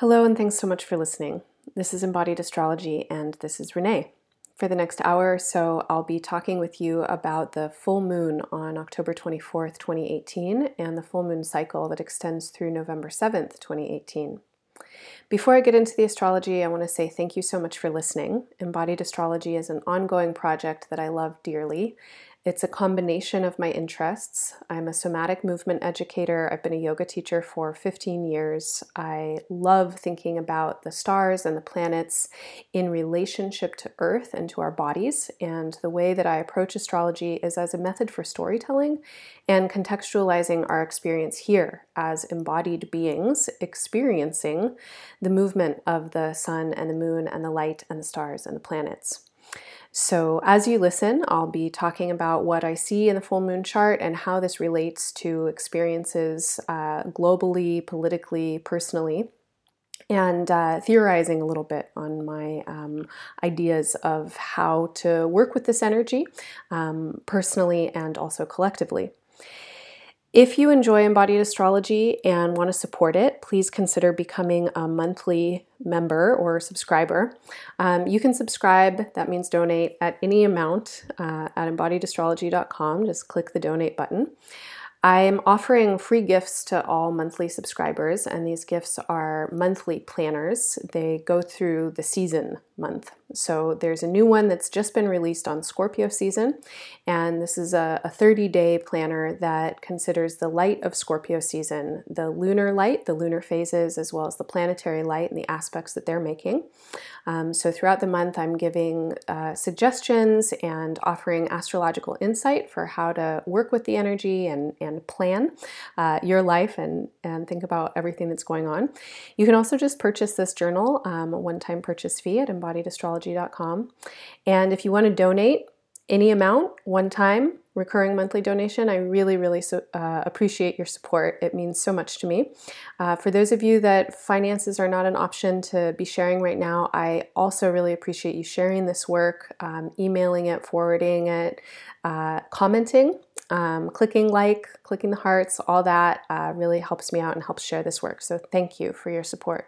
Hello, and thanks so much for listening. This is Embodied Astrology, and this is Renee. For the next hour or so, I'll be talking with you about the full moon on October 24th, 2018, and the full moon cycle that extends through November 7th, 2018. Before I get into the astrology, I want to say thank you so much for listening. Embodied Astrology is an ongoing project that I love dearly, it's a combination of my interests. I'm a somatic movement educator. I've been a yoga teacher for 15 years. I love thinking about the stars and the planets in relationship to Earth and to our bodies. And the way that I approach astrology is as a method for storytelling and contextualizing our experience here as embodied beings experiencing the movement of the sun and the moon and the light and the stars and the planets. So, as you listen, I'll be talking about what I see in the full moon chart and how this relates to experiences uh, globally, politically, personally, and uh, theorizing a little bit on my um, ideas of how to work with this energy um, personally and also collectively. If you enjoy embodied astrology and want to support it, please consider becoming a monthly member or subscriber. Um, you can subscribe, that means donate, at any amount uh, at embodiedastrology.com. Just click the donate button. I'm offering free gifts to all monthly subscribers, and these gifts are monthly planners. They go through the season month. So there's a new one that's just been released on Scorpio season, and this is a 30 day planner that considers the light of Scorpio season, the lunar light, the lunar phases, as well as the planetary light and the aspects that they're making. Um, so throughout the month, I'm giving uh, suggestions and offering astrological insight for how to work with the energy and, and plan uh, your life and, and think about everything that's going on. You can also just purchase this journal, um, a one time purchase fee at Embodied And if you want to donate any amount, one time, recurring monthly donation, I really, really so, uh, appreciate your support. It means so much to me. Uh, for those of you that finances are not an option to be sharing right now, I also really appreciate you sharing this work, um, emailing it, forwarding it, uh, commenting. Um, clicking like, clicking the hearts, all that uh, really helps me out and helps share this work. So, thank you for your support.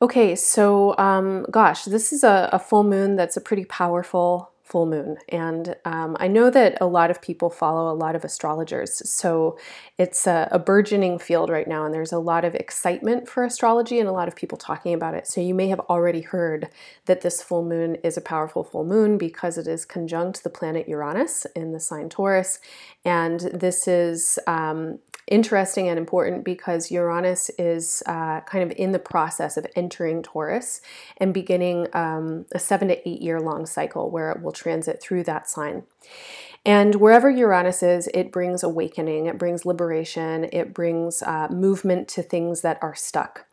Okay, so um, gosh, this is a, a, full moon that's a pretty powerful full moon. And um, I know that a lot of people follow a lot of astrologers. So it's a, a, burgeoning field right now, and there's a lot of excitement for astrology and a lot of people talking about it. So you may have already heard that this full moon is a powerful full moon because it is conjunct the planet Uranus in the sign Taurus. And this is um, interesting and important because Uranus is uh, kind of in the process of entering Taurus and beginning um, a seven to eight year long cycle where it will transit through that sign. And wherever Uranus is, it brings awakening, it brings liberation, it brings uh, movement to things that are stuck.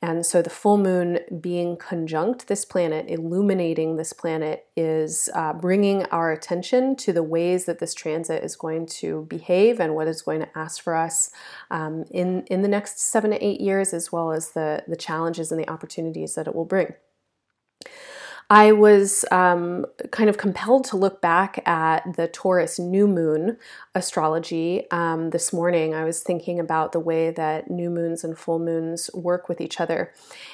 And so the full moon being conjunct this planet, illuminating this planet, is uh, bringing our attention to the ways that this transit is going to behave and what is going to ask for us um, in, in the next seven to eight years, as well as the, the challenges and the opportunities that it will bring. I was um, kind of compelled to look back at the Taurus new moon astrology um, this morning. I was thinking about the way that new moons and full moons work with each other.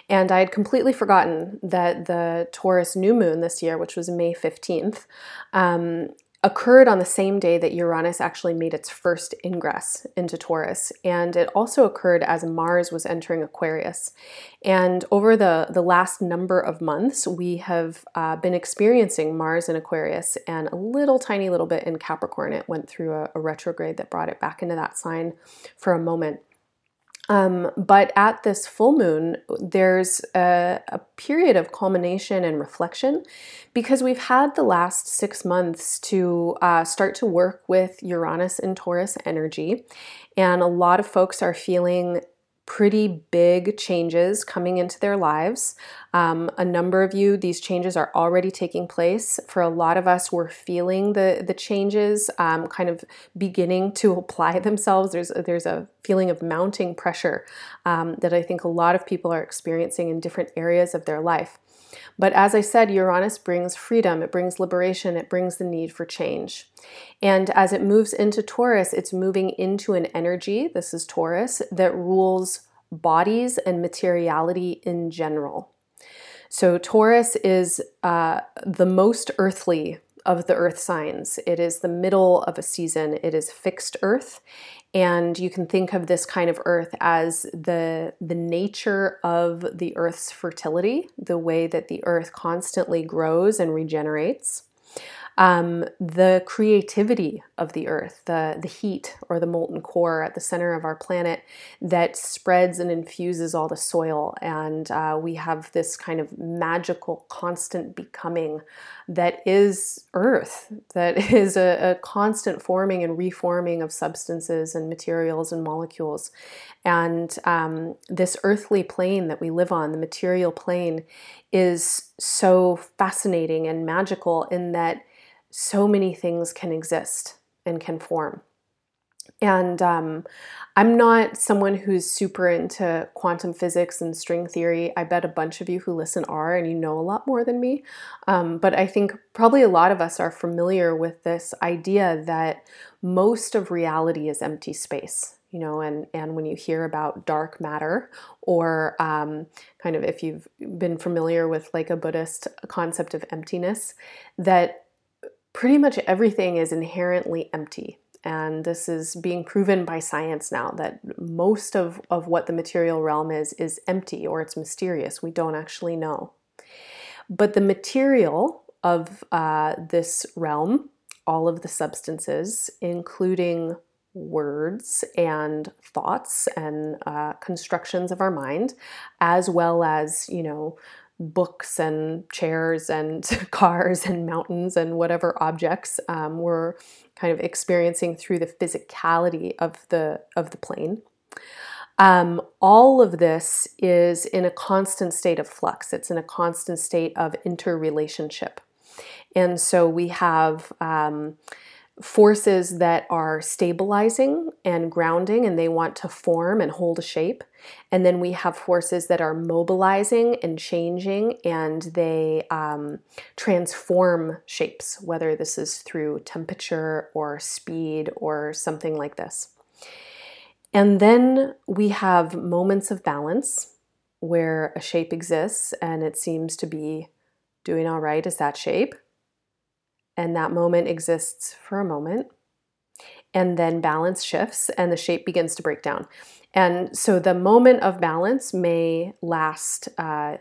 And I had completely forgotten that the Taurus new moon this year, which was May 15th, um, occurred on the same day that Uranus actually made its first ingress into Taurus. And it also occurred as Mars was entering Aquarius. And over the, the last number of months, we have uh, been experiencing Mars in Aquarius and a little tiny little bit in Capricorn. It went through a, a retrograde that brought it back into that sign for a moment. Um, but at this full moon, there's a, a, period of culmination and reflection because we've had the last six months to uh, start to work with Uranus and Taurus energy. And a lot of folks are feeling pretty big changes coming into their lives. Um, a number of you, these changes are already taking place. For a lot of us, we're feeling the the changes um, kind of beginning to apply themselves. There's there's a feeling of mounting pressure um, that I think a lot of people are experiencing in different areas of their life. But as I said, Uranus brings freedom, it brings liberation, it brings the need for change. And as it moves into Taurus, it's moving into an energy, this is Taurus, that rules bodies and materiality in general. So, Taurus is uh, the most earthly of the earth signs. It is the middle of a season, it is fixed earth. And you can think of this kind of earth as the, the nature of the earth's fertility, the way that the earth constantly grows and regenerates um, the creativity of the earth, the, the heat or the molten core at the center of our planet that spreads and infuses all the soil. And uh, we have this kind of magical, constant becoming that is earth, that is a, a constant forming and reforming of substances and materials and molecules. And um, this earthly plane that we live on, the material plane, is so fascinating and magical in that so many things can exist and can form. And um, I'm not someone who's super into quantum physics and string theory. I bet a bunch of you who listen are, and you know a lot more than me. Um, but I think probably a lot of us are familiar with this idea that most of reality is empty space. You know, and, and when you hear about dark matter, or um, kind of if you've been familiar with like a Buddhist concept of emptiness, that pretty much everything is inherently empty. And this is being proven by science now that most of, of what the material realm is is empty or it's mysterious. We don't actually know. But the material of uh, this realm, all of the substances, including words and thoughts and uh, constructions of our mind, as well as, you know, books and chairs and cars and mountains and whatever objects um, we're kind of experiencing through the physicality of the of the plane. Um, all of this is in a constant state of flux. It's in a constant state of interrelationship, and so we have. Um, forces that are stabilizing and grounding and they want to form and hold a shape. And then we have forces that are mobilizing and changing and they um, transform shapes, whether this is through temperature or speed or something like this. And then we have moments of balance where a shape exists and it seems to be doing all right as that shape. And that moment exists for a moment. And then balance shifts and the shape begins to break down and so the moment of balance may last uh,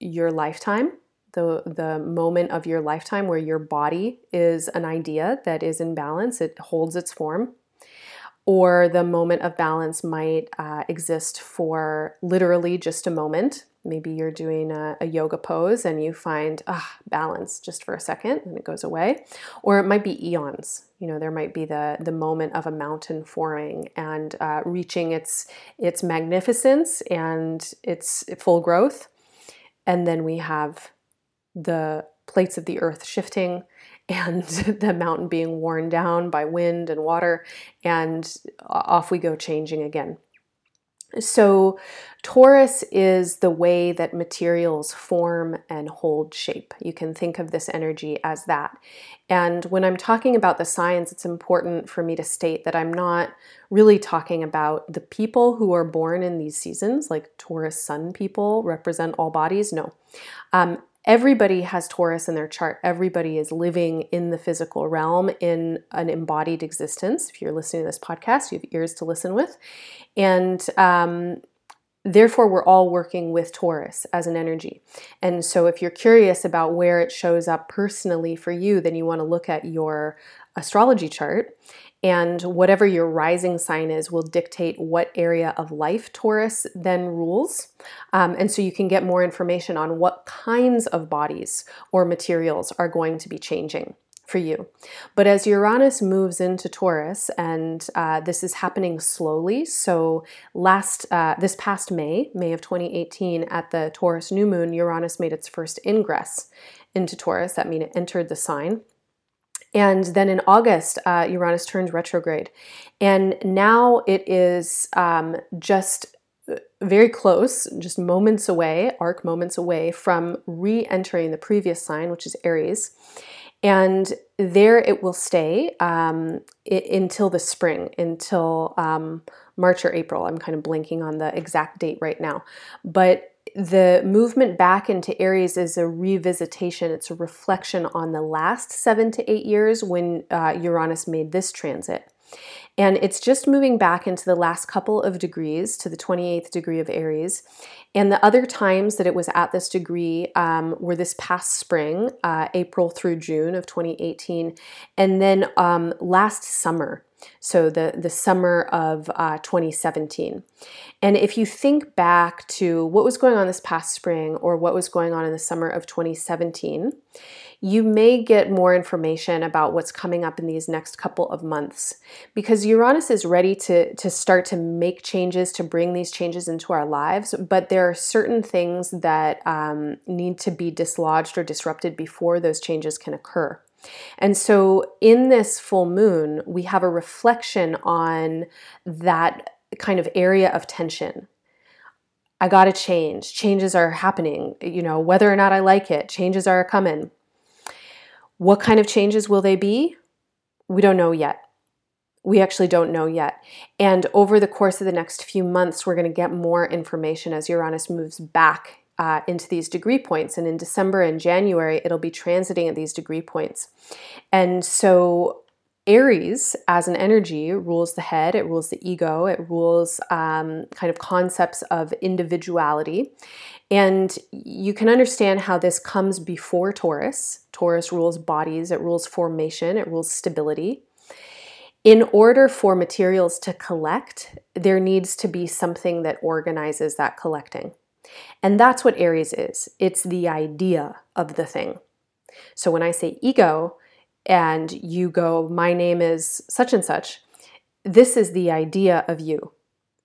your lifetime. The, the moment of your lifetime where your body is an idea that is in balance it holds its form or the moment of balance might uh, exist for literally just a moment. Maybe you're doing a, a, yoga pose and you find ah, balance just for a second and it goes away. Or it might be eons. You know there might be the the moment of a mountain forming and uh, reaching its its magnificence and its full growth. And then we have the plates of the earth shifting and the mountain being worn down by wind and water and off we go changing again so, Taurus is the way that materials form and hold shape. You can think of this energy as that. And when I'm talking about the signs, it's important for me to state that I'm not really talking about the people who are born in these seasons, like Taurus sun people represent all bodies. No. Um, everybody has Taurus in their chart. Everybody is living in the physical realm in an embodied existence. If you're listening to this podcast, you have ears to listen with. And um, therefore, we're all working with Taurus as an energy. And so, if you're curious about where it shows up personally for you, then you want to look at your astrology chart and whatever your rising sign is will dictate what area of life Taurus then rules. Um, and so you can get more information on what kinds of bodies or materials are going to be changing for you. But as Uranus moves into Taurus, and uh, this is happening slowly, so last uh, this past May, May of 2018, at the Taurus new moon, Uranus made its first ingress into Taurus. That means it entered the sign. And then in August, uh, Uranus turns retrograde. And now it is um, just uh, very close, just moments away, arc moments away from re entering the previous sign, which is Aries. And there it will stay um, it, until the spring, until um, March or April. I'm kind of blinking on the exact date right now. But the movement back into Aries is a revisitation, it's a reflection on the last seven to eight years when uh, Uranus made this transit. And it's just moving back into the last couple of degrees to the 28th degree of Aries. And the other times that it was at this degree um, were this past spring, uh, April through June of 2018, and then um, last summer so the, the summer of uh, 2017. And if you think back to what was going on this past spring or what was going on in the summer of 2017, you may get more information about what's coming up in these next couple of months because Uranus is ready to, to start to make changes, to bring these changes into our lives. But there are certain things that um, need to be dislodged or disrupted before those changes can occur. And so in this full moon, we have a reflection on that kind of area of tension. I got to change. Changes are happening, you know, whether or not I like it, changes are coming. What kind of changes will they be? We don't know yet. We actually don't know yet. And over the course of the next few months, we're going to get more information as Uranus moves back uh, into these degree points. And in December and January, it'll be transiting at these degree points. And so Aries, as an energy, rules the head, it rules the ego, it rules um, kind of concepts of individuality. And you can understand how this comes before Taurus. Taurus rules bodies, it rules formation, it rules stability. In order for materials to collect, there needs to be something that organizes that collecting. And that's what Aries is it's the idea of the thing. So when I say ego and you go, my name is such and such, this is the idea of you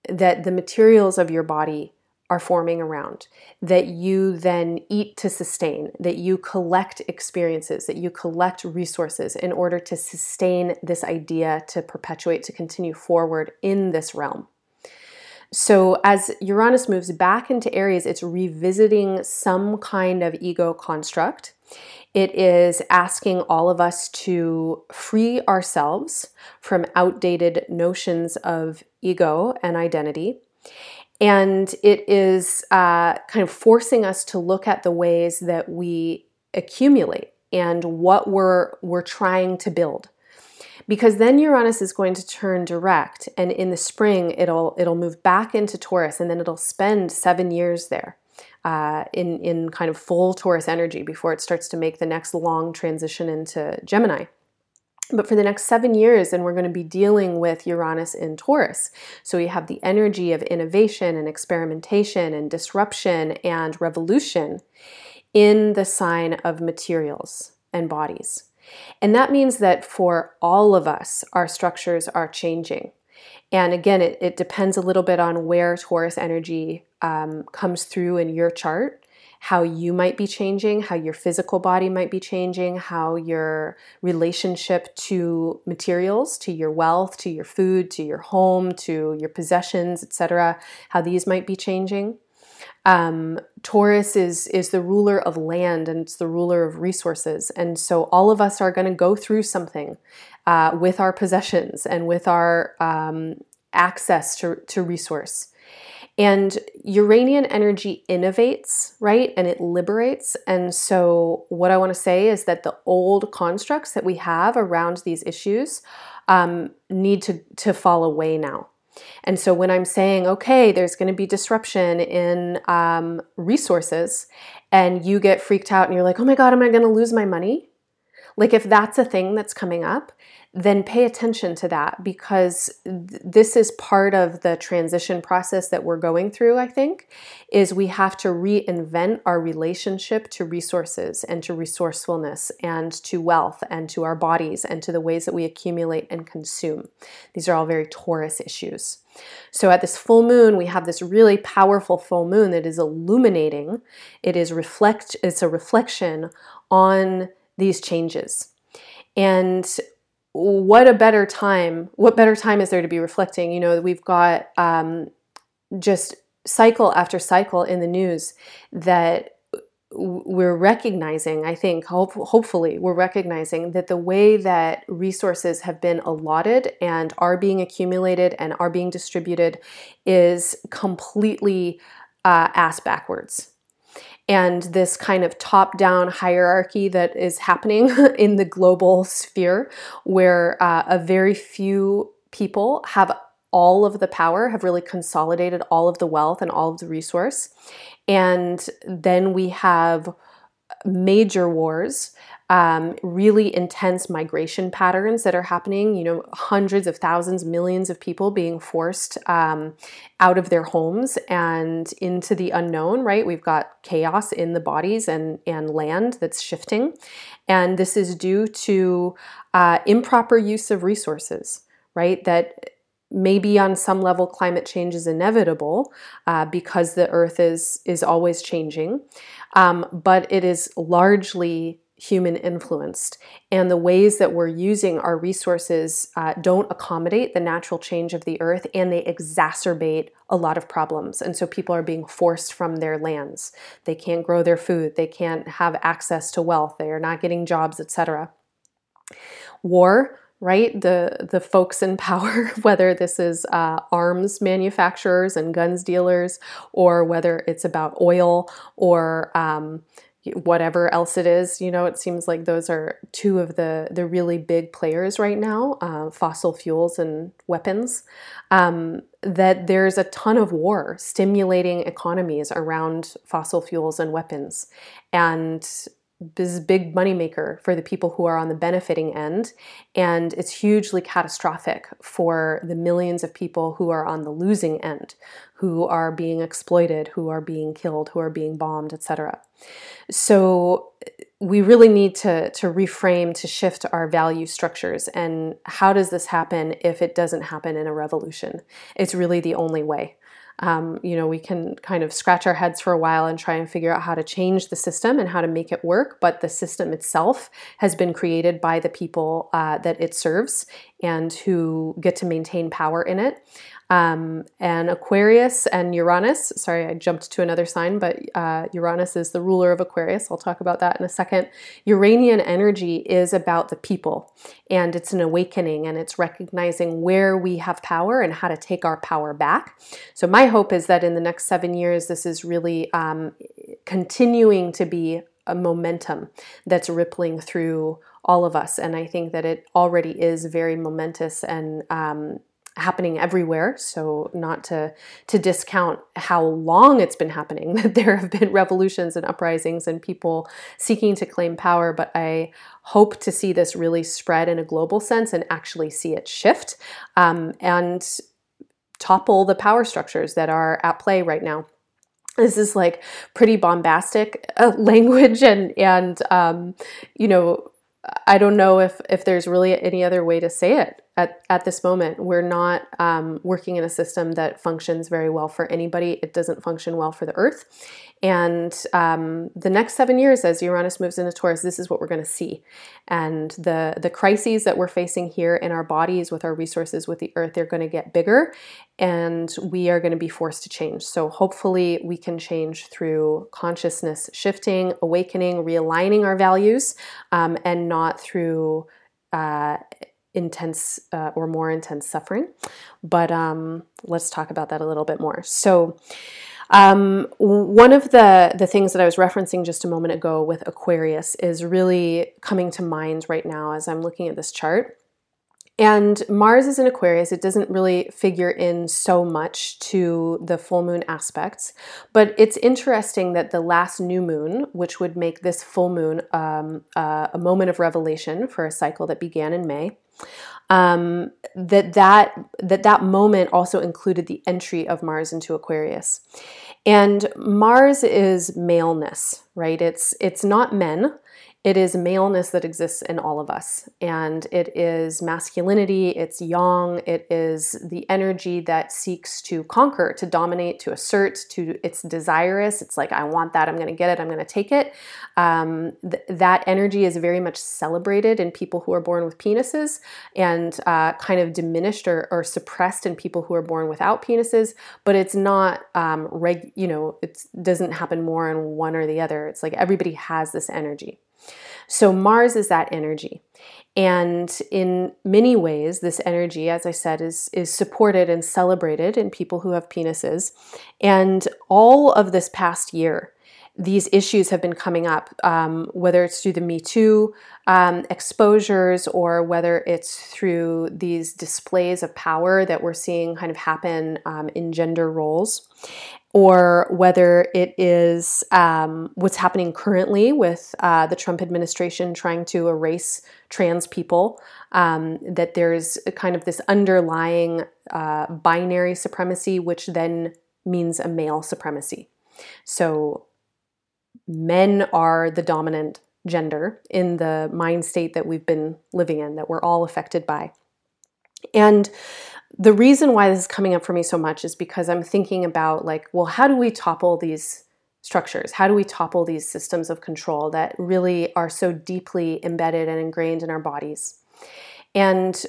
that the materials of your body are forming around, that you then eat to sustain, that you collect experiences, that you collect resources in order to sustain this idea, to perpetuate, to continue forward in this realm. So, as Uranus moves back into Aries, it's revisiting some kind of ego construct. It is asking all of us to free ourselves from outdated notions of ego and identity. And it is uh, kind of forcing us to look at the ways that we accumulate and what we're, we're trying to buid because then Uranus is going to turn direct and in the spring it'll it'll move back into Taurus and then it'll spend 7 years there. Uh, in in kind of full Taurus energy before it starts to make the next long transition into Gemini. But for the next seven years, and we're going to be dealing with Uranus in Taurus. So we have the energy of innovation and experimentation and disruption and revolution in the sign of materials and bodies. And that means that for all of us, our structures are changing. And again, it, it depends a little bit on where Taurus energy um, comes through in your chart, how you might be changing, how your physical body might be changing, how your relationship to materials, to your wealth, to your food, to your home, to your possessions, etc., how these might be changing. Um, Taurus is is the ruler of land and it's the ruler of resources, and so all of us are going to go through something uh, with our possessions and with our um, access to, to resource. And Uranian energy innovates, right? And it liberates. And so, what I want to say is that the old constructs that we have around these issues um, need to, to fall away now. And so when I'm saying, okay, there's going to be disruption in um, resources, and you get freaked out and you're like, oh my God, am I going to lose my money? Like, if that's a thing that's coming up, then pay attention to that because th- this is part of the transition process that we're going through i think is we have to reinvent our relationship to resources and to resourcefulness and to wealth and to our bodies and to the ways that we accumulate and consume. These are all very taurus issues. So at this full moon we have this really powerful full moon that is illuminating. It is reflect it's a reflection on these changes. And what a better time what better time is there to be reflecting you know we've got um, just cycle after cycle in the news that we're recognizing, I think, hope, hopefully, we're recognizing that the way that resources have been allotted and are being accumulated and are being distributed is completely uh, ass backwards. And this kind of top down hierarchy that is happening in the global sphere, where uh, a very few people have all of the power, have really consolidated all of the wealth and all of the resource. And then we have major wars, um, really intense migration patterns that are happening. You know, hundreds of thousands, millions of people being forced um, out of their homes and into the unknown, right? We've got chaos in the bodies and, and land that's shifting. And this is due to uh, improper use of resources, right? That maybe on some level climate change is inevitable uh, because the earth is is always changing um, but it is largely human influenced. And the ways that we're using our resources uh, don't accommodate the natural change of the earth and they exacerbate a lot of problems. And so people are being forced from their lands. They can't grow their food. They can't have access to wealth. They are not getting jobs etc war right? The the folks in power, whether this is uh, arms manufacturers and guns dealers, or whether it's about oil or um, whatever else it is. You know, it seems like those are two of the the really big players right now: uh, fossil fuels and weapons. Um, that there's a ton of war stimulating economies around fossil fuels and weapons, and this is big moneymaker for the people who are on the benefiting end, and it's hugely catastrophic for the millions of people who are on the losing end, who are being exploited, who are being killed, who are being bombed, etc. So we really need to, to reframe, to shift our value structures. And how does this happen if it doesn't happen in a revolution? It's really the only way um, you know, we can kind of scratch our heads for a while and try and figure out how to change the system and how to make it work. But the system itself has been created by the people uh, that it serves and who get to maintain power in it. Um, and Aquarius and Uranus, sorry, I jumped to another sign, but uh, Uranus is the ruler of Aquarius. I'll talk about that in a second. Uranian energy is about the people, and it's an awakening, and it's recognizing where we have power and how to take our power back. So, my hope is that in the next seven years, this is really um, continuing to be a momentum that's rippling through all of us. And I think that it already is very momentous and um, happening everywhere. So not to to discount how long it's been happening that there have been revolutions and uprisings and people seeking to claim power but i hope to see this really spread in a global sense and actually see it shift um, and topple the power structures that are at play right now. This is like pretty bombastic uh, language and and um, you know I don't know if if there's really any other way to say it at, at this moment. We're not um, working in a system that functions very well for anybody. It doesn't function well for the Earth. And um, the next seven years, as Uranus moves into Taurus, this is what we're going to see. And the the crises that we're facing here in our bodies, with our resources, with the Earth, they're going to get bigger, and we are going to be forced to change. So hopefully, we can change through consciousness shifting, awakening, realigning our values, um, and not through. Uh, intense uh, or more intense suffering. But um, let's talk about that a little bit more. So, um, one of the, the things that I was referencing just a moment ago with Aquarius is really coming to mind right now as I'm looking at this chart. And Mars is in Aquarius. It doesn't really figure in so much to the full moon aspects, but it's interesting that the last new moon, which would make this full moon um, uh, a moment of revelation for a cycle that began in May, um, that that that that moment also included the entry of Mars into Aquarius, and Mars is maleness, right? It's it's not men, it is maleness that exists in all of us. And it is masculinity, it's yang, it is the energy that seeks to conquer, to dominate, to assert, to it's desirous. It's like, I want that, I'm to get it, I'm to take it. Um, th- that energy is very much celebrated in people who are born with penises and uh, kind of diminished or, or, suppressed in people who are born without penises. But it's not, um, reg- you know, it doesn't happen more in one or the other. It's like everybody has this energy. So Mars is that energy. And in many ways, this energy, as I said, is, is supported and celebrated in people who have penises. And all of this past year, these issues have been coming up, um, whether it's through the Me Too um, exposures or whether it's through these displays of power that we're seeing kind of happen um, in gender roles or whether it is um, what's happening currently with uh, the Trump administration trying to erase trans people, um, that there's kind of this underlying uh, binary supremacy, which then means a male supremacy. So men are the dominant gender in the mind state that we've been living in, that we're all affected by. And the reason why this is coming up for me so much is because I'm thinking about like, well, how do we topple these structures? How do we topple these systems of control that really are so deeply embedded and ingrained in our bodies? And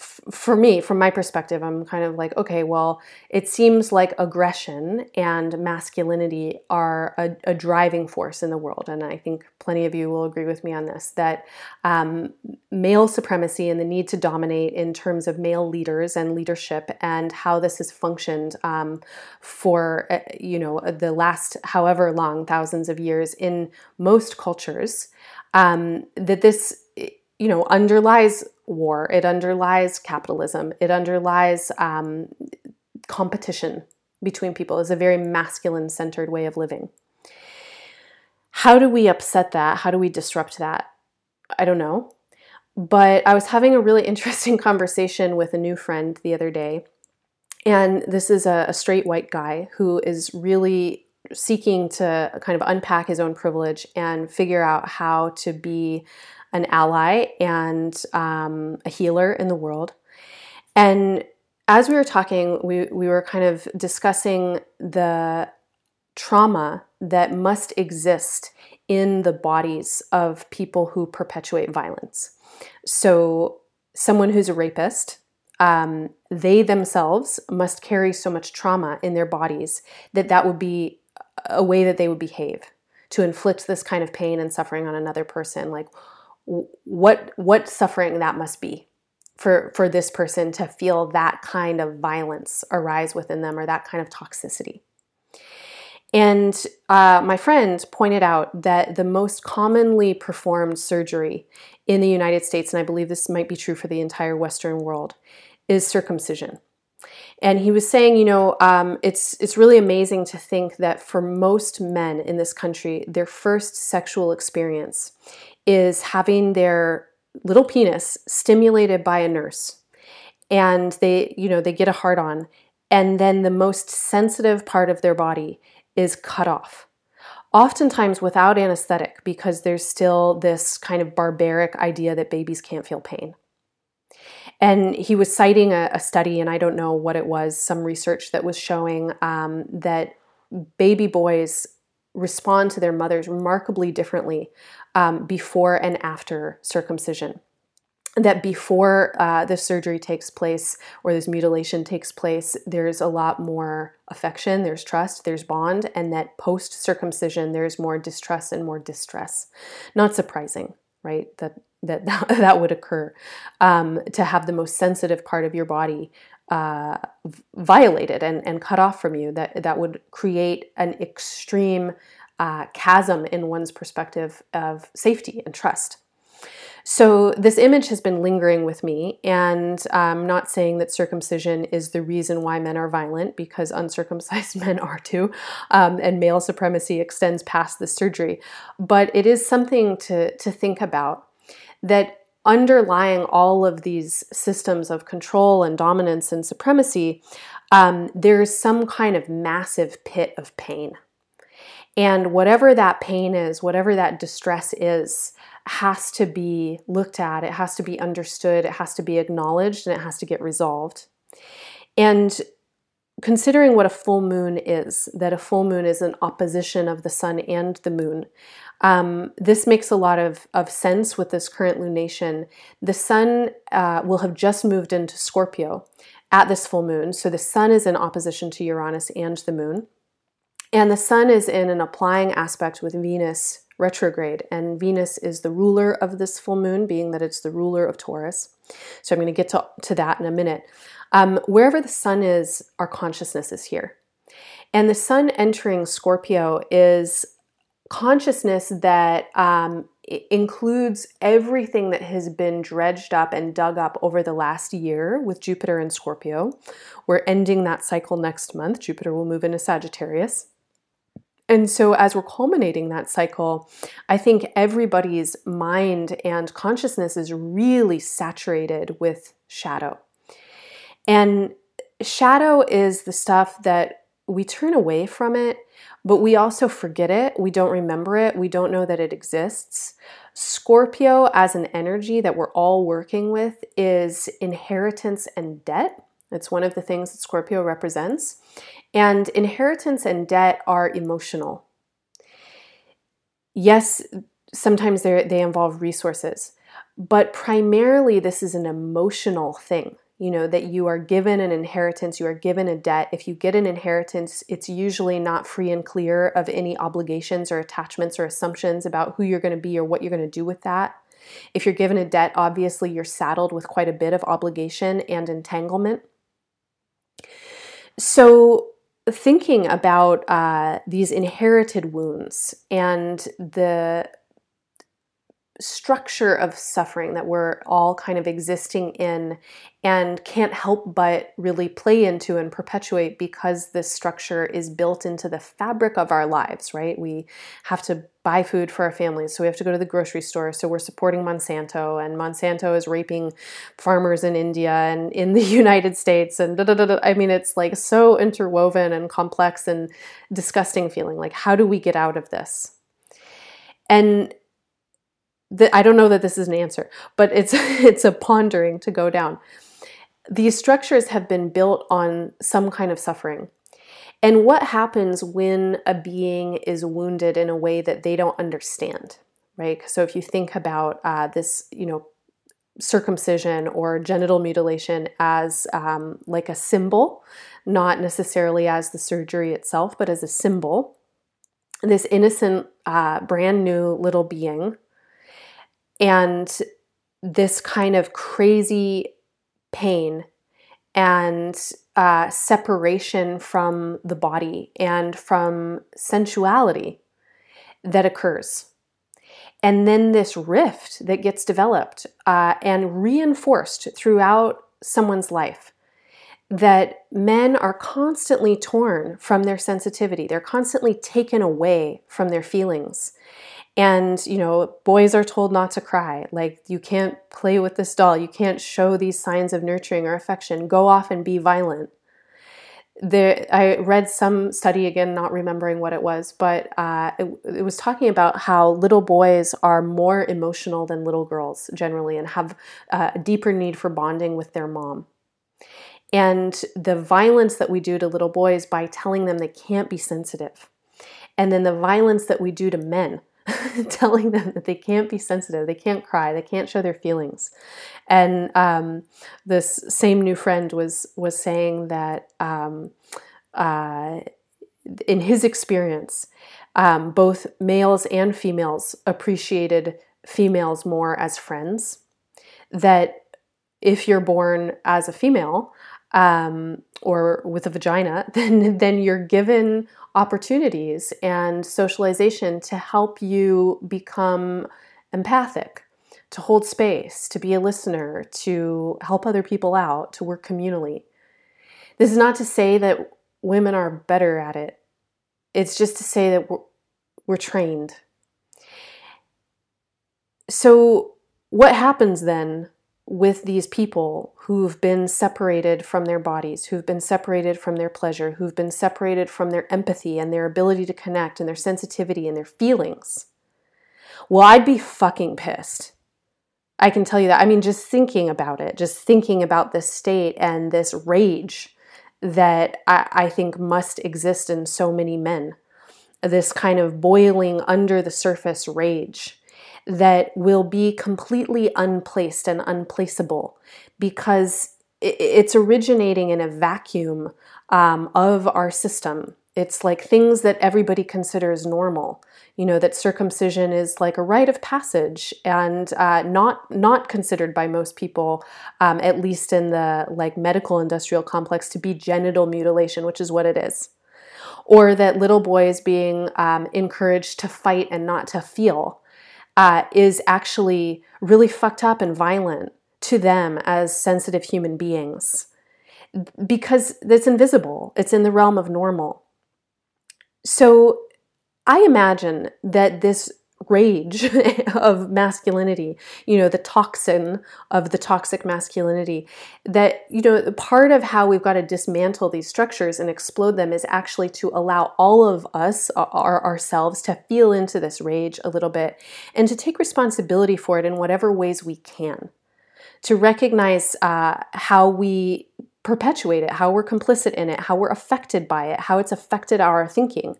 for me, from my perspective, I'm kind of like, okay, well, it seems like aggression and masculinity are a, a driving force in the world. And I think plenty of you will agree with me on this that um, male supremacy and the need to dominate in terms of male leaders and leadership and how this has functioned um, for, uh, you know, the last however long, thousands of years in most cultures, um, that this, you know, underlies war, it underlies capitalism, it underlies um, competition between people. It's a very masculine centered way of living. How do we upset that? How do we disrupt that? I don't know. But I was having a really interesting conversation with a new friend the other day. And this is a, a straight white guy who is really seeking to kind of unpack his own privilege and figure out how to be an ally and um, a healer in the world. And as we were talking, we, we were kind of discussing the trauma that must exist in the bodies of people who perpetuate violence. So, someone who's a rapist, um, they themselves must carry so much trauma in their bodies that that would be a way that they would behave to inflict this kind of pain and suffering on another person. Like, what what suffering that must be for for this person to feel that kind of violence arise within them or that kind of toxicity. And uh, my friend pointed out that the most commonly performed surgery in the United States, and I believe this might be true for the entire Western world, is circumcision. And he was saying, you know, um, it's it's really amazing to think that for most men in this country, their first sexual experience is having their little penis stimulated by a nurse. And they you know they get a hard on. And then the most sensitive part of their body is cut off oftentimes without anesthetic because there's still this kind of barbaric idea that babies can't feel pain. And he was citing a, a study and i don't know what it was some research that was showing um, that baby boys respond to their mothers remarkably differently um, before and after circumcision. That before uh, the surgery takes place or this mutilation takes place, there's a lot more affection, there's trust, there's bond, and that post circumcision, there's more distrust and more distress. Not surprising, right? That that that would occur um, to have the most sensitive part of your body uh, violated and, and cut off from you that that would create an extreme uh, chasm in one's perspective of safety and trust. So, this image has been lingering with me, and I'm not saying that circumcision is the reason why men are violent, because uncircumcised men are too, um, and male supremacy extends past the surgery. But it is something to, to think about that underlying all of these systems of control and dominance and supremacy, um, there's some kind of massive pit of pain And whatever that pain is, whatever that distress is, has to be looked at, it has to be understood, it has to be acknowledged, and it has to get resolved. And considering what a full moon is, that a full moon is an opposition of the sun and the moon, um, this makes a lot of, of sense with this current lunation. The sun uh, will have just moved into Scorpio at this full moon. So the sun is in opposition to Uranus and the moon. And the sun is in an applying aspect with Venus retrograde. And Venus is the ruler of this full moon, being that it's the ruler of Taurus. So I'm going to get to, to that in a minute. Um, wherever the sun is, our consciousness is here. And the sun entering Scorpio is consciousness that um, includes everything that has been dredged up and dug up over the last year with Jupiter in Scorpio. We're ending that cycle next month. Jupiter will move into Sagittarius. And so, as we're culminating that cycle, I think everybody's mind and consciousness is really saturated with shadow. And shadow is the stuff that we turn away from it, but we also forget it. We don't remember it. We don't know that it exists. Scorpio, as an energy that we're all working with, is inheritance and debt. It's one of the things that Scorpio represents. And inheritance and debt are emotional. Yes, sometimes they involve resources, but primarily this is an emotional thing you know that you are given an inheritance you are given a debt. If you get an inheritance it's usually not free and clear of any obligations or attachments or assumptions about who you're going to be or what you're going to do with that. If you're given a debt obviously you're saddled with quite a bit of obligation and entanglement. So thinking about uh, these inherited wounds and the structure of suffering that we're all kind of existing in and can't help but really play into and perpetuate because this structure is built into the fabric of our lives, right? We have to buy food for our families, so we have to go to the grocery store, so we're supporting Monsanto, and Monsanto is raping farmers in India and in the United States, and da, da, da, I mean, it's like so interwoven and complex and disgusting feeling. Like, how do we get out of this? And the, I don't know that this is an answer, but it's it's a pondering to go down. These structures have been built on some kind of suffering. And what happens when a being is wounded in a way that they don't understand, right? So if you think about uh, this, you know, circumcision or genital mutilation as um, like a symbol, not necessarily as the surgery itself, but as a symbol. This innocent, uh, brand new little being and this kind of crazy pain and uh, separation from the body and from sensuality that occurs. And then this rift that gets developed uh, and reinforced throughout someone's life that men are constantly torn from their sensitivity, they're constantly taken away from their feelings. And, you know, boys are told not to cry. Like, you can't play with this doll. You can't show these signs of nurturing or affection. Go off and be violent. There, I read some study again, not remembering what it was, but uh, it, it was talking about how little boys are more emotional than little girls generally and have uh, a deeper need for bonding with their mom. And the violence that we do to little boys by telling them they can't be sensitive. And then the violence that we do to men telling them that they can't be sensitive, they can't cry, they can't show their feelings. And um, this same new friend was was saying that um, uh, in his experience, um, both males and females appreciated females more as friends. That if you're born as a female, um, or with a vagina, then then you're given opportunities and socialization to help you become empathic, to hold space, to be a listener, to help other people out, to work communally. This is not to say that women are better at it. It's just to say that we're, we're trained. So, what happens then with these people who've been separated from their bodies, who've been separated from their pleasure, who've been separated from their empathy and their ability to connect and their sensitivity and their feelings, well, I'd be fucking pissed. I can tell you that. I mean, just thinking about it, just thinking about this state and this rage that I, I think must exist in so many men, this kind of boiling under the surface rage that will be completely unplaced and unplaceable because it's originating in a vacuum um, of our system. It's like things that everybody considers normal. You know that circumcision is like a rite of passage and uh, not not considered by most people, um, at least in the like medical industrial complex, to be genital mutilation, which is what it is or that little boys being um, encouraged to fight and not to feel uh, is actually really fucked up and violent to them as sensitive human beings because it's invisible, it's in the realm of normal. So I imagine that this rage of masculinity, you know, the toxin of the toxic masculinity, that, you know, part of how we've got to dismantle these structures and explode them is actually to allow all of us, our, ourselves, to feel into this rage a little bit and to take responsibility for it in whatever ways we can. To recognize uh, how we perpetuate it, how we're complicit in it, how we're affected by it, how it's affected our thinking.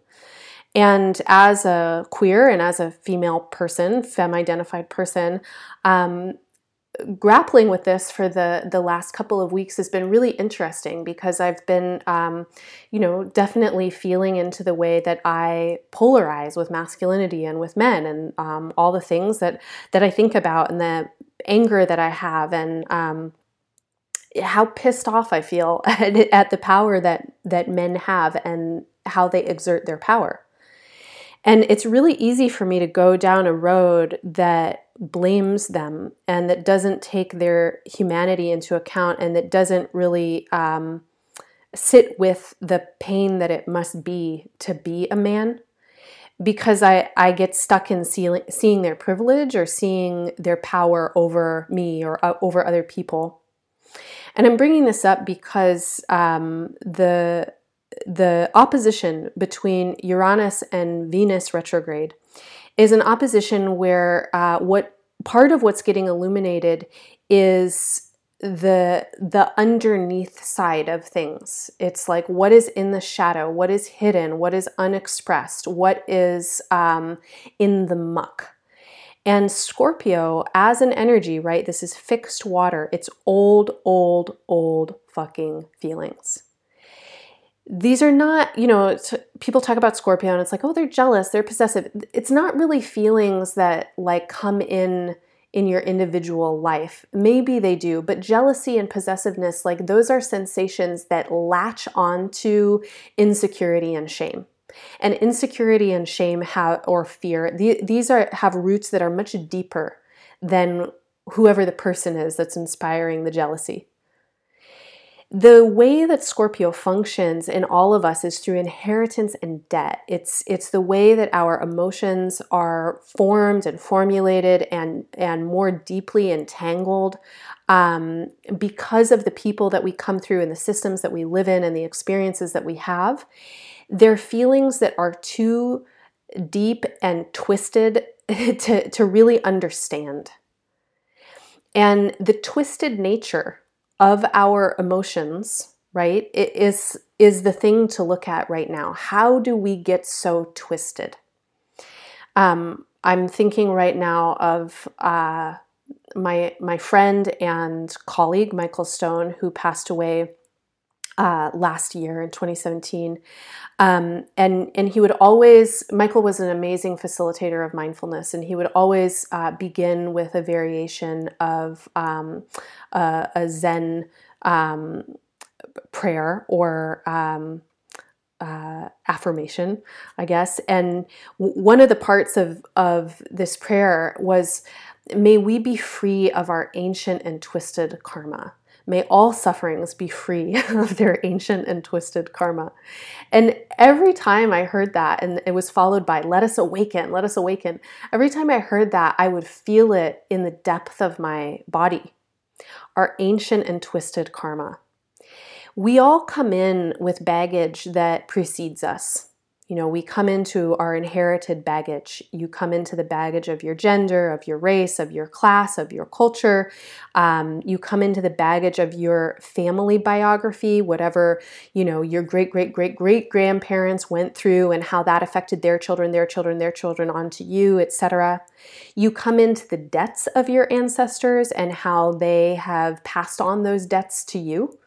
And as a queer and as a female person, femme identified person, um, grappling with this for the the last couple of weeks has been really interesting because I've been um, you know definitely feeling into the way that I polarize with masculinity and with men and um, all the things that that I think about and the anger that I have and um, how pissed off I feel at, at the power that that men have and how they exert their power. And it's really easy for me to go down a road that blames them and that doesn't take their humanity into account and that doesn't really um, sit with the pain that it must be to be a man because I, I get stuck in see, seeing their privilege or seeing their power over me or uh, over other people. And I'm bringing this up because um, the the opposition between Uranus and Venus retrograde is an opposition where uh, what part of what's getting illuminated is the the underneath side of things. It's like what is in the shadow? What is hidden? What is unexpressed? What is um, in the muck? And scorpio as an energy right this is fixed water. It's old old old fucking feelings these are not, you know, people talk about Scorpio and it's like, oh, they're jealous, they're possessive. It's not really feelings that like come in in your individual life. Maybe they do, but jealousy and possessiveness, like those are sensations that latch onto insecurity and shame. And insecurity and shame have or fear, these are have roots that are much deeper than whoever the person is that's inspiring the jealousy the way that Scorpio functions in all of us is through inheritance and debt. It's it's the way that our emotions are formed and formulated and and more deeply entangled um, because of the people that we come through and the systems that we live in and the experiences that we have. They're feelings that are too deep and twisted to, to really understand. And the twisted nature of our emotions, right, it is is the thing to look at right now. How do we get so twisted? Um, I'm thinking right now of uh, my my friend and colleague Michael Stone, who passed away uh, last year in 2017. Um, and and he would always Michael was an amazing facilitator of mindfulness, and he would always uh, begin with a variation of um, a, a, Zen um, prayer or um, uh, affirmation, I guess. And w- one of the parts of of this prayer was, "May we be free of our ancient and twisted karma." May all sufferings be free of their ancient and twisted karma. And every time I heard that, and it was followed by, let us awaken, let us awaken, every time I heard that, I would feel it in the depth of my body. our ancient and twisted karma. We all come in with baggage that precedes us. You know, we come into our inherited baggage. You come into the baggage of your gender, of your race, of your class, of your culture. Um, you come into the baggage of your family biography, whatever, you know, your great, great, great, great grandparents went through and how that affected their children, their children, their children onto you, etc. You come into the debts of your ancestors and how they have passed on those debts to you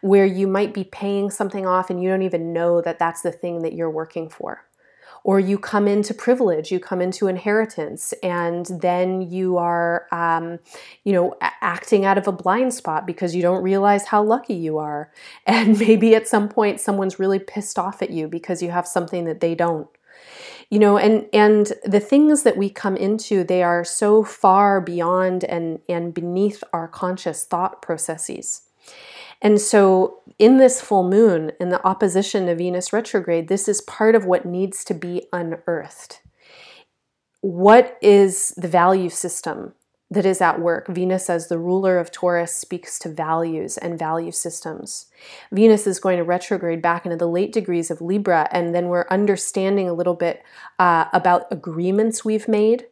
where you might be paying something off and you don't even know that that's the thing that you're working for. Or you come into privilege, you come into inheritance, and then you are, um, you know, acting out of a blind spot because you don't realize how lucky you are. And maybe at some point someone's really pissed off at you because you have something that they don't you know and and the things that we come into they are so far beyond and and beneath our conscious thought processes and so, in this full moon, in the opposition to Venus retrograde, this is part of what needs to be unearthed. What is the value system that is at work? Venus, as the ruler of Taurus, speaks to values and value systems. Venus is going to retrograde back into the late degrees of Libra, and then we're understanding a little bit uh, about agreements we've made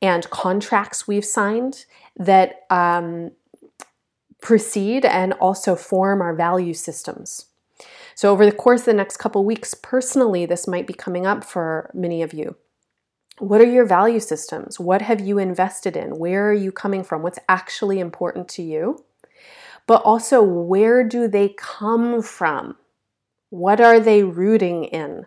and contracts we've signed that um, precede and also form our value systems. So, over the course of the next couple weeks, personally, this might be coming up for many of you. What are your value systems? What have you invested in? Where are you coming from? What's actually important to you? But also, where do they come from? What are they rooting in?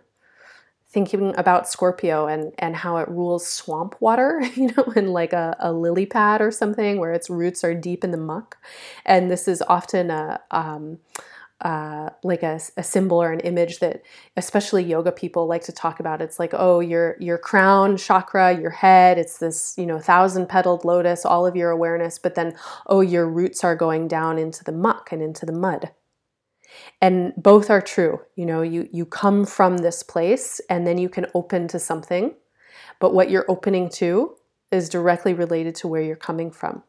Thinking about Scorpio and, and how it rules swamp water, you know, in like a, a lily pad or something where its roots are deep in the muck. And this is often a, um, uh, like a, a, symbol or an image that especially yoga people like to talk about. It's like, oh, your your crown chakra, your head, it's this, you know, thousand petaled lotus, all of your awareness, but then, oh, your roots are going down into the muck and into the mud and both are true you know you you come from this place and then you can open to something but what you're opening to is directly related to where you're coming from.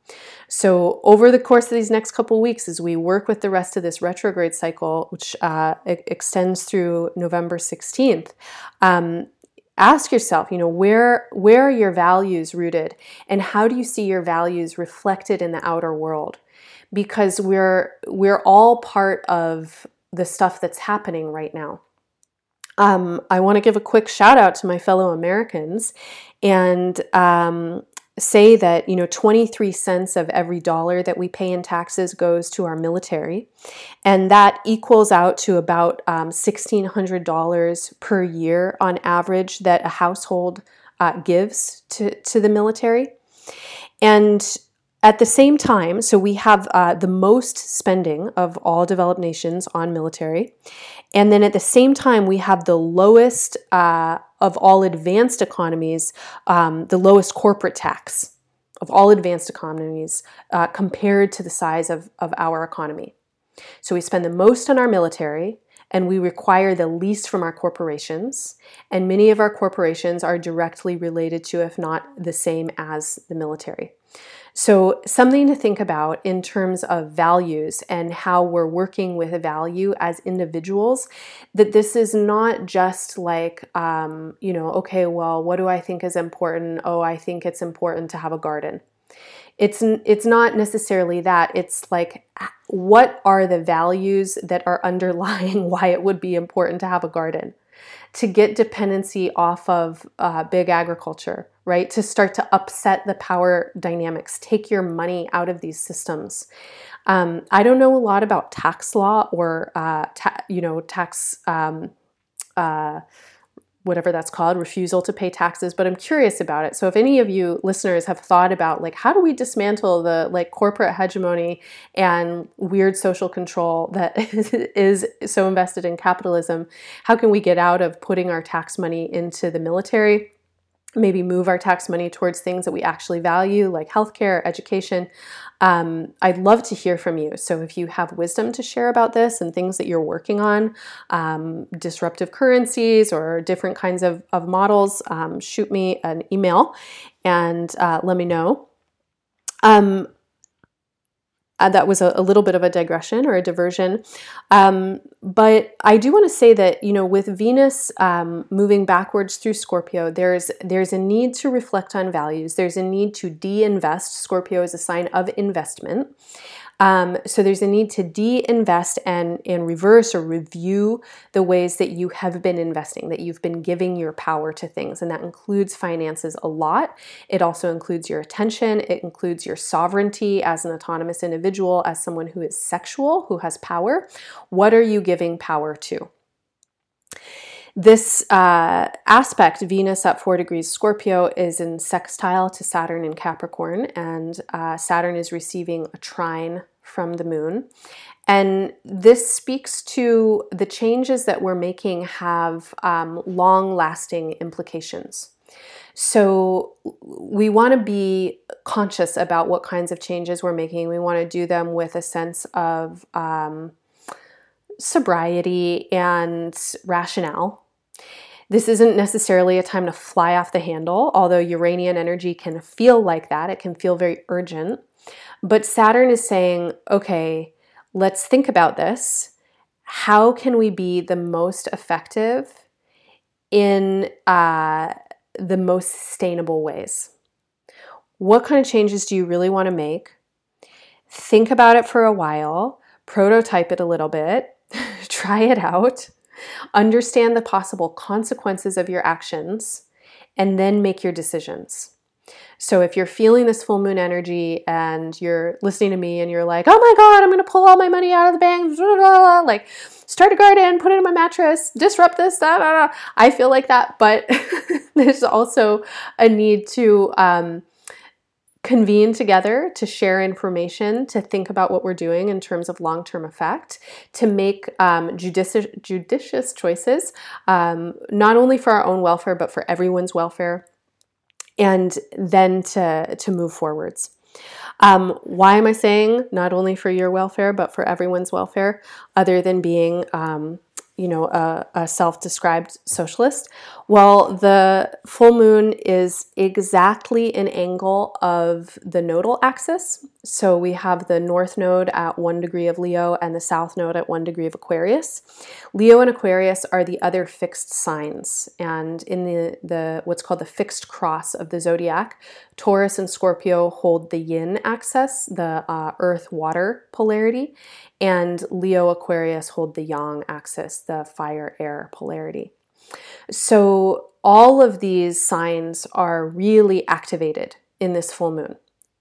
So, over the course of these next couple weeks, as we work with the rest of this retrograde cycle, which uh, extends through November 16th, um, ask yourself, you know, where where are your values rooted, and how do you see your values reflected in the outer world? Because we're we're all part of the stuff that's happening right now. Um, I want to give a quick shout out to my fellow Americans and um, say that you know 23 cents of every dollar that we pay in taxes goes to our military, and that equals out to about um, $1,600 per year on average that a household uh, gives to to the military. And at the same time, so we have uh, the most spending of all developed nations on military. And then at the same time, we have the lowest uh, of all advanced economies, um, the lowest corporate tax of all advanced economies uh, compared to the size of, of our economy. So we spend the most on our military, and we require the least from our corporations. And many of our corporations are directly related to, if not the same as the military. So, something to think about in terms of values and how we're working with a value as individuals. That this is not just like, um, you know, okay, well, what do I think is important? Oh, I think it's important to have a garden. It's it's not necessarily that. It's like what are the values that are underlying why it would be important to have a garden? To get dependency off of uh, big agriculture right? To start to upset the power dynamics, take your money out of these systems. Um, I don't know a lot about tax law or, uh, ta- you know, tax, um, uh, whatever that's called, refusal to pay taxes, but I'm curious about it. So if any of you listeners have thought about like how do we dismantle the like corporate hegemony and weird social control that is so invested in capitalism, how can we get out of putting our tax money into the military? Maybe move our tax money towards things that we actually value, like healthcare, education. Um, I'd love to hear from you. So, if you have wisdom to share about this and things that you're working on, um, disruptive currencies or different kinds of, of models, um, shoot me an email and uh, let me know. Um, uh, that was a, a, little bit of a digression or a diversion. Um, but I do want to say that you know, with Venus um, moving backwards through Scorpio, there's there's a need to reflect on values. There's a need to de-invest. Scorpio is a sign of investment. Um, so there's a need to de-invest and, and reverse or review the ways that you have been investing, that you've been giving your power to things. And that includes finances a lot. It also includes your attention. It includes your sovereignty as an autonomous individual, as someone who is sexual, who has power. What are you giving power to? This uh, aspect, Venus at four degrees Scorpio, is in sextile to Saturn in Capricorn, and uh, Saturn is receiving a trine from the moon. And this speaks to the changes that we're making have um, long lasting implications. So we want to be conscious about what kinds of changes we're making. We want to do them with a sense of um, sobriety and rationale this isn't necessarily a time to fly off the handle, although Uranian energy can feel like that. It can feel very urgent. But Saturn is saying, okay, let's think about this. How can we be the most effective in uh, the most sustainable ways? What kind of changes do you really want to make? Think about it for a while, prototype it a little bit, try it out Understand the possible consequences of your actions and then make your decisions. So if you're feeling this full moon energy and you're listening to me and you're like, oh my God, I'm going to pull all my money out of the bank, like start a garden, put it in my mattress, disrupt this. I feel like that. But there's also a need to um, convene together to share information, to think about what we're doing in terms of long term effect, to make um, judicious, judicious choices, um, not only for our own welfare, but for everyone's welfare, and then to, to move forwards. Um, why am I saying not only for your welfare, but for everyone's welfare, other than being um, you know, a, a self described socialist. Well, the full moon is exactly an angle of the nodal axis. So we have the north node at one degree of Leo and the south node at one degree of Aquarius. Leo and Aquarius are the other fixed signs. And in the, the what's called the fixed cross of the zodiac, Taurus and Scorpio hold the yin axis, the uh, earth water polarity, and Leo Aquarius hold the yang axis, the fire air polarity. So all of these signs are really activated in this full moon.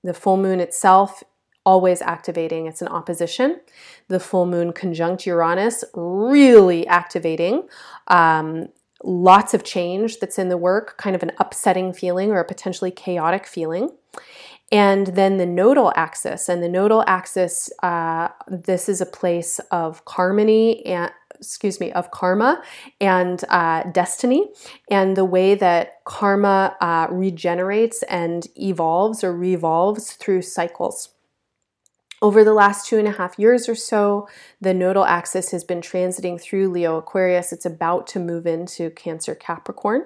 The full moon itself always activating. It's an opposition. The full moon conjunct Uranus, really activating. Um, lots of change that's in the work, kind of an upsetting feeling or a potentially chaotic feeling and then the nodal axis. And the nodal axis, uh, this is a place of harmony and excuse me, of karma and uh, destiny, and the way that karma uh, regenerates and evolves or revolves through cycles. Over the last two and a half years or so, the nodal axis has been transiting through Leo Aquarius. It's about to move into Cancer Capricorn.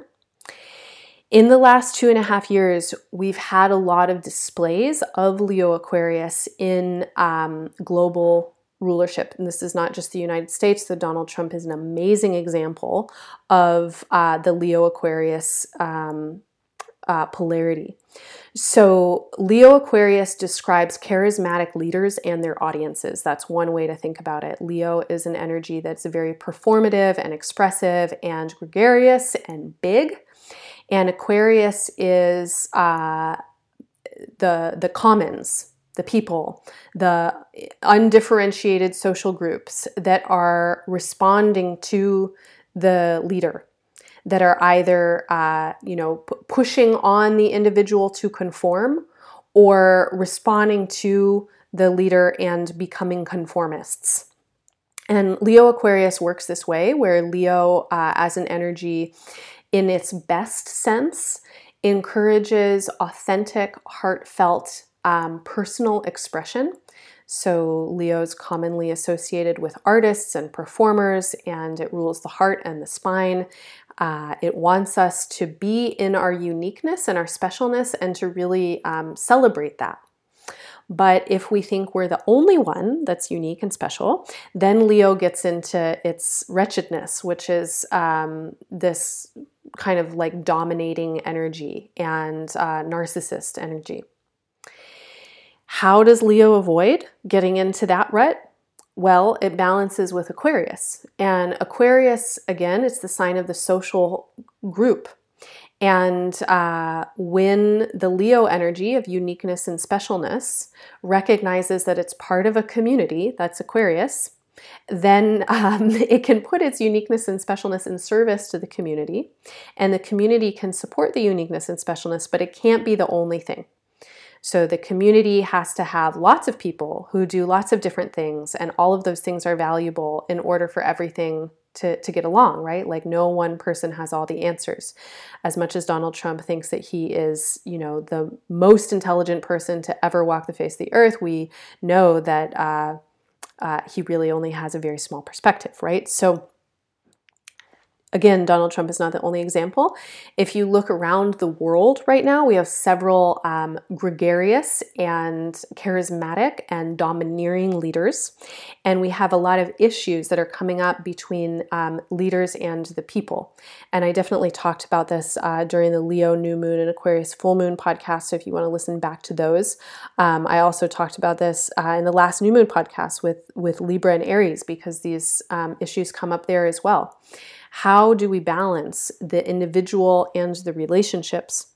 In the last two and a half years, we've had a lot of displays of Leo Aquarius in um, global rulership. And this is not just the United States, though Donald Trump is an amazing example of uh, the Leo Aquarius um, uh, polarity. So, Leo Aquarius describes charismatic leaders and their audiences. That's one way to think about it. Leo is an energy that's very performative and expressive and gregarious and big. And Aquarius is uh, the the commons, the people, the undifferentiated social groups that are responding to the leader, that are either uh, you know p- pushing on the individual to conform or responding to the leader and becoming conformists. And Leo Aquarius works this way, where Leo, uh, as an energy, in its best sense, encourages authentic, heartfelt, um, personal expression. So, Leo is commonly associated with artists and performers, and it rules the heart and the spine. Uh, it wants us to be in our uniqueness and our specialness and to really um, celebrate that. But if we think we're the only one that's unique and special, then Leo gets into its wretchedness, which is um, this kind of like dominating energy and uh, narcissist energy. How does Leo avoid getting into that rut? Well, it balances with Aquarius. And Aquarius, again, it's the sign of the social group. And uh, when the Leo energy of uniqueness and specialness recognizes that it's part of a community, that's Aquarius, then um, it can put its uniqueness and specialness in service to the community. And the community can support the uniqueness and specialness, but it can't be the only thing. So the community has to have lots of people who do lots of different things, and all of those things are valuable in order for everything to, to get along, right? Like no one person has all the answers. As much as Donald Trump thinks that he is, you know, the most intelligent person to ever walk the face of the earth, we know that uh, uh, he really only has a very small perspective, right? So Again, Donald Trump is not the only example. If you look around the world right now, we have several um, gregarious and charismatic and domineering leaders. And we have a lot of issues that are coming up between um, leaders and the people. And I definitely talked about this uh, during the Leo new moon and Aquarius full moon podcast. So if you want to listen back to those, um, I also talked about this uh, in the last new moon podcast with, with Libra and Aries because these um, issues come up there as well. How do we balance the individual and the relationships?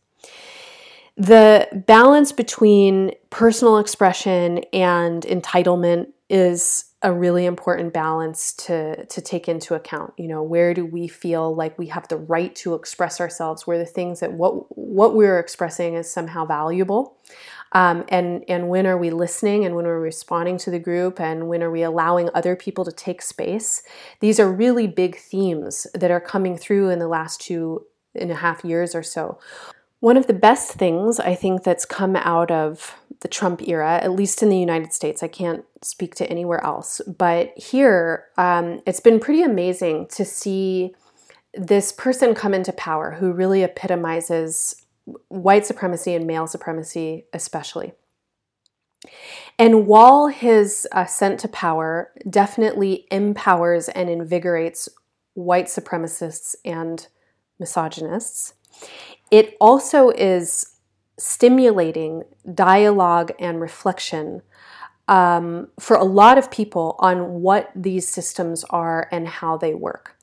The balance between personal expression and entitlement is a really important balance to to take into account. You know where do we feel like we have the right to express ourselves? Where the things that what what we're expressing is somehow valuable um, and and when are we listening and when are we responding to the group and when are we allowing other people to take space? These are really big themes that are coming through in the last two and a half years or so. One of the best things I think that's come out of the Trump era, at least in the United States, I can't speak to anywhere else, but here um, it's been pretty amazing to see this person come into power who really epitomizes white supremacy and male supremacy, especially. And while his ascent to power definitely empowers and invigorates white supremacists and misogynists, it also is stimulating dialogue and reflection um, for a lot of people on what these systems are and how they work.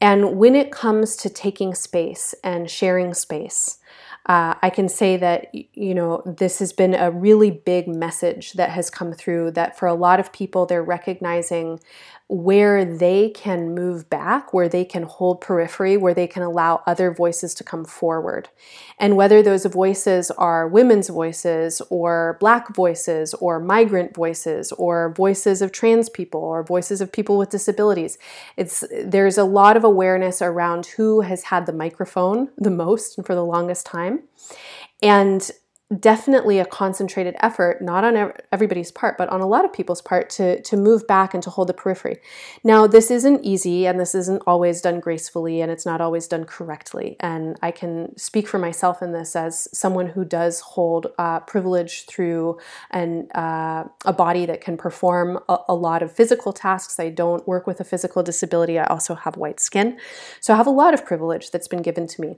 And when it comes to taking space and sharing space, uh, I can say that, you know, this has been a really big message that has come through that for a lot of people, they're recognizing where they can move back, where they can hold periphery, where they can allow other voices to come forward. And whether those voices are women's voices, or black voices, or migrant voices, or voices of trans people, or voices of people with disabilities, it's there's a lot of awareness around who has had the microphone the most and for the longest time. And definitely a concentrated effort, not on everybody's part, but on a lot of people's part to, to move back and to hold the periphery. Now, this isn't easy and this isn't always done gracefully and it's not always done correctly. And I can speak for myself in this as someone who does hold uh, privilege through an, uh, a body that can perform a, a lot of physical tasks. I don't work with a physical disability. I also have white skin. So I have a lot of privilege that's been given to me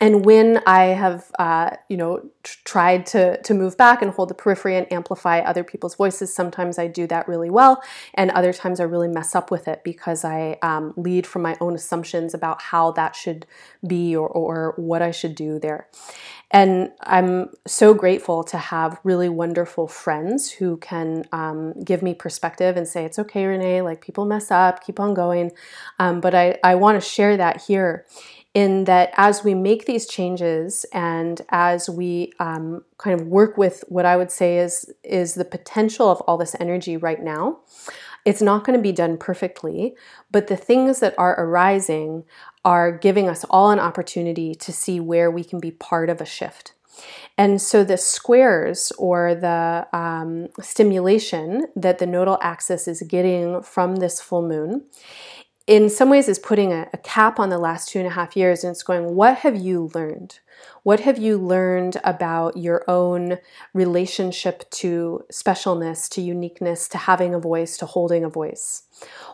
and when I have, uh, you know, tr- tried to to move back and hold the periphery and amplify other people's voices, sometimes I do that really well, and other times I really mess up with it because I um, lead from my own assumptions about how that should be or, or what I should do there. And I'm so grateful to have really wonderful friends who can um, give me perspective and say, it's okay, Renee, like people mess up, keep on going. Um, but I, I want to share that here in that as we make these changes and as we um, kind of work with what I would say is is the potential of all this energy right now, it's not going to be done perfectly, but the things that are arising are giving us all an opportunity to see where we can be part of a shift. And so the squares or the um, stimulation that the nodal axis is getting from this full moon in some ways is putting a, a, cap on the last two and a half years and it's going, what have you learned? What have you learned about your own relationship to specialness, to uniqueness, to having a voice, to holding a voice?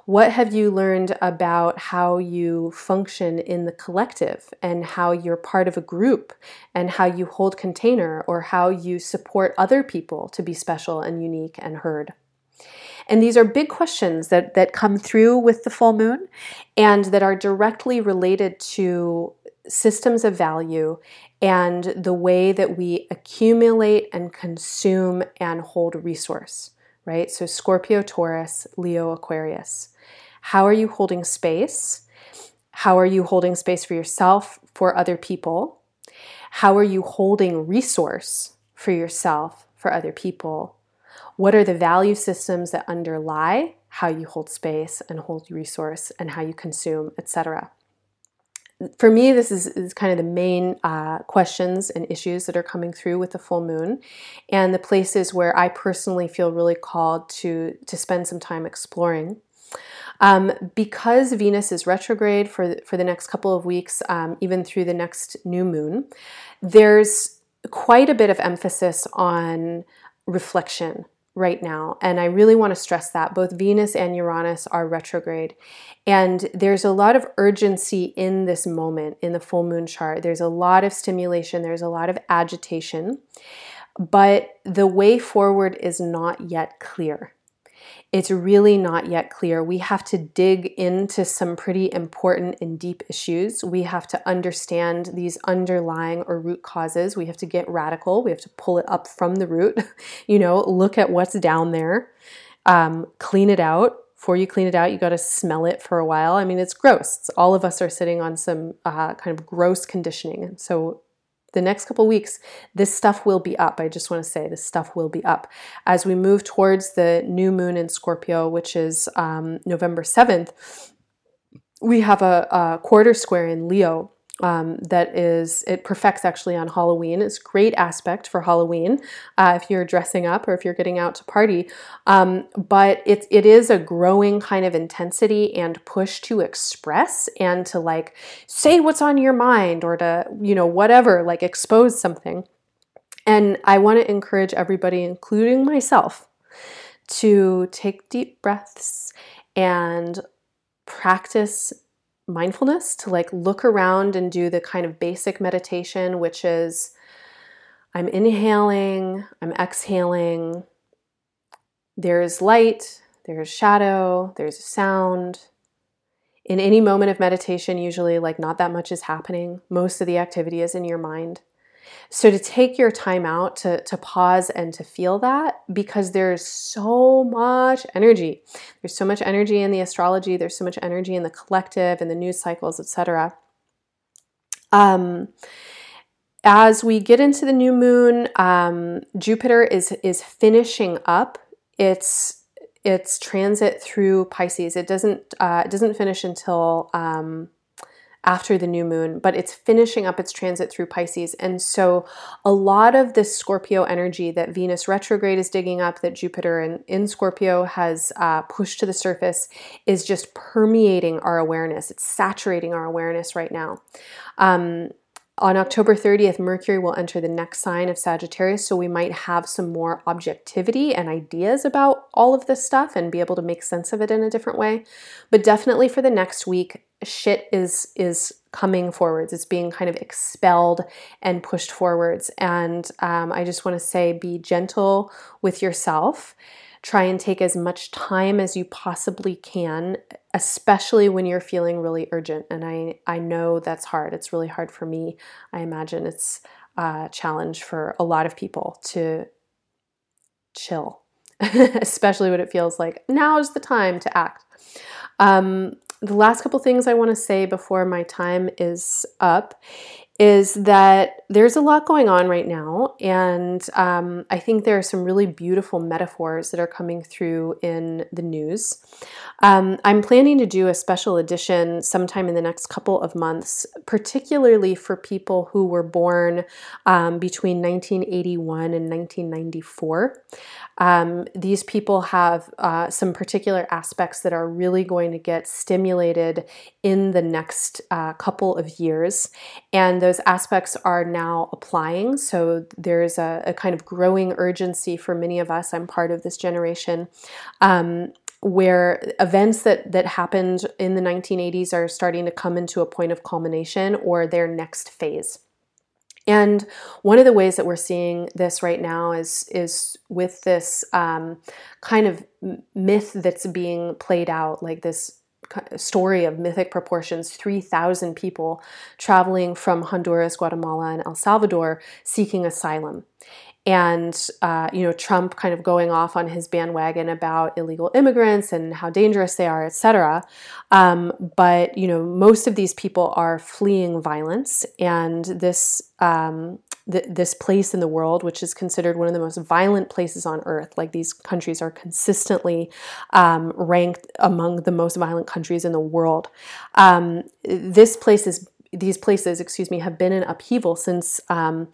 What have you learned about how you function in the collective and how you're part of a group and how you hold container or how you support other people to be special and unique and heard? And these are big questions that, that come through with the full moon and that are directly related to systems of value and the way that we accumulate and consume and hold resource, right? So, Scorpio, Taurus, Leo, Aquarius. How are you holding space? How are you holding space for yourself, for other people? How are you holding resource for yourself, for other people? What are the value systems that underlie how you hold space and hold resource and how you consume, etc.? For me, this is, is kind of the main uh, questions and issues that are coming through with the full moon, and the places where I personally feel really called to to spend some time exploring. Um, because Venus is retrograde for for the next couple of weeks, um, even through the next new moon, there's quite a bit of emphasis on reflection right now. And I really want to stress that both Venus and Uranus are retrograde. And there's a lot of urgency in this moment in the full moon chart. There's a lot of stimulation, there's a lot of agitation, but the way forward is not yet clear it's really not yet clear. We have to dig into some pretty important and deep issues. We have to understand these underlying or root causes. We have to get radical. We have to pull it up from the root, you know, look at what's down there, um, clean it out. Before you clean it out, you got to smell it for a while. I mean, it's gross. It's, all of us are sitting on some uh, kind of gross conditioning. So the next couple weeks, this stuff will be up. I just want to say this stuff will be up. As we move towards the new moon in Scorpio, which is um, November 7th, we have a, a quarter square in Leo um, that is it perfects actually on Halloween. It's great aspect for Halloween uh, if you're dressing up or if you're getting out to party. Um, but it it is a growing kind of intensity and push to express and to like say what's on your mind or to you know whatever like expose something. And I want to encourage everybody, including myself, to take deep breaths and practice mindfulness to like look around and do the kind of basic meditation, which is I'm inhaling, I'm exhaling. There's light, there's shadow, there's sound. In any moment of meditation, usually, like, not that much is happening. Most of the activity is in your mind. So to take your time out to, to pause and to feel that because there's so much energy. There's so much energy in the astrology, there's so much energy in the collective and the news cycles, etc. Um, as we get into the new moon, um, Jupiter is is finishing up its its transit through Pisces. It doesn't uh, it doesn't finish until um, after the new moon, but it's finishing up its transit through Pisces. And so a lot of this Scorpio energy that Venus retrograde is digging up, that Jupiter in, in Scorpio has uh, pushed to the surface, is just permeating our awareness. It's saturating our awareness right now. Um, on October 30th, Mercury will enter the next sign of Sagittarius, so we might have some more objectivity and ideas about all of this stuff and be able to make sense of it in a different way. But definitely for the next week, shit is is coming forwards. It's being kind of expelled and pushed forwards. And um, I just want to say, be gentle with yourself. Try and take as much time as you possibly can, especially when you're feeling really urgent. And I, I know that's hard. It's really hard for me. I imagine it's a challenge for a lot of people to chill, especially when it feels like now is the time to act. Um, the last couple things I want to say before my time is up is that there's a lot going on right now, and um, I think there are some really beautiful metaphors that are coming through in the news. Um, I'm planning to do a special edition sometime in the next couple of months, particularly for people who were born um, between 1981 and 1994. Um, these people have uh, some particular aspects that are really going to get stimulated in the next uh, couple of years, and those aspects are now applying. So there's a, a, kind of growing urgency for many of us. I'm part of this generation. Um, where events that that happened in the 1980s are starting to come into a point of culmination or their next phase. And one of the ways that we're seeing this right now is is with this um, kind of myth that's being played out, like this story of mythic proportions 3,000 people traveling from Honduras, Guatemala, and El Salvador seeking asylum and uh, you know Trump kind of going off on his bandwagon about illegal immigrants and how dangerous they are, etc. Um, but you know most of these people are fleeing violence, and this um, th- this place in the world, which is considered one of the most violent places on earth, like these countries are consistently um, ranked among the most violent countries in the world. Um, this place is these places, excuse me, have been in upheaval since um,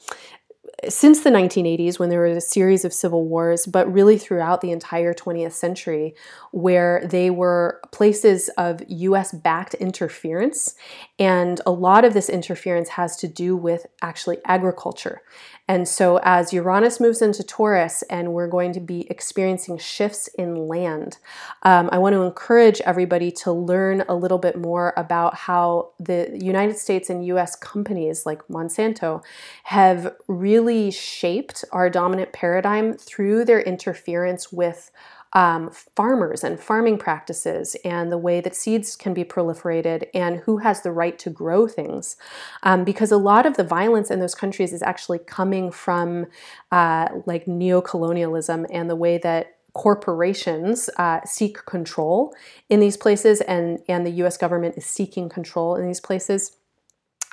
since the 1980s when there was a series of civil wars, but really throughout the entire 20th century, where they were places of US backed interference. And a lot of this interference has to do with actually agriculture. And so, as Uranus moves into Taurus and we're going to be experiencing shifts in land, um, I want to encourage everybody to learn a little bit more about how the United States and US companies like Monsanto have really shaped our dominant paradigm through their interference with um, farmers and farming practices and the way that seeds can be proliferated and who has the right to grow things. Um, because a lot of the violence in those countries is actually coming from uh, like neocolonialism and the way that corporations uh, seek control in these places and, and the US government is seeking control in these places.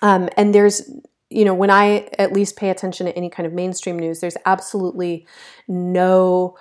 Um, and there's you know, when I at least pay attention to any kind of mainstream news, there's absolutely no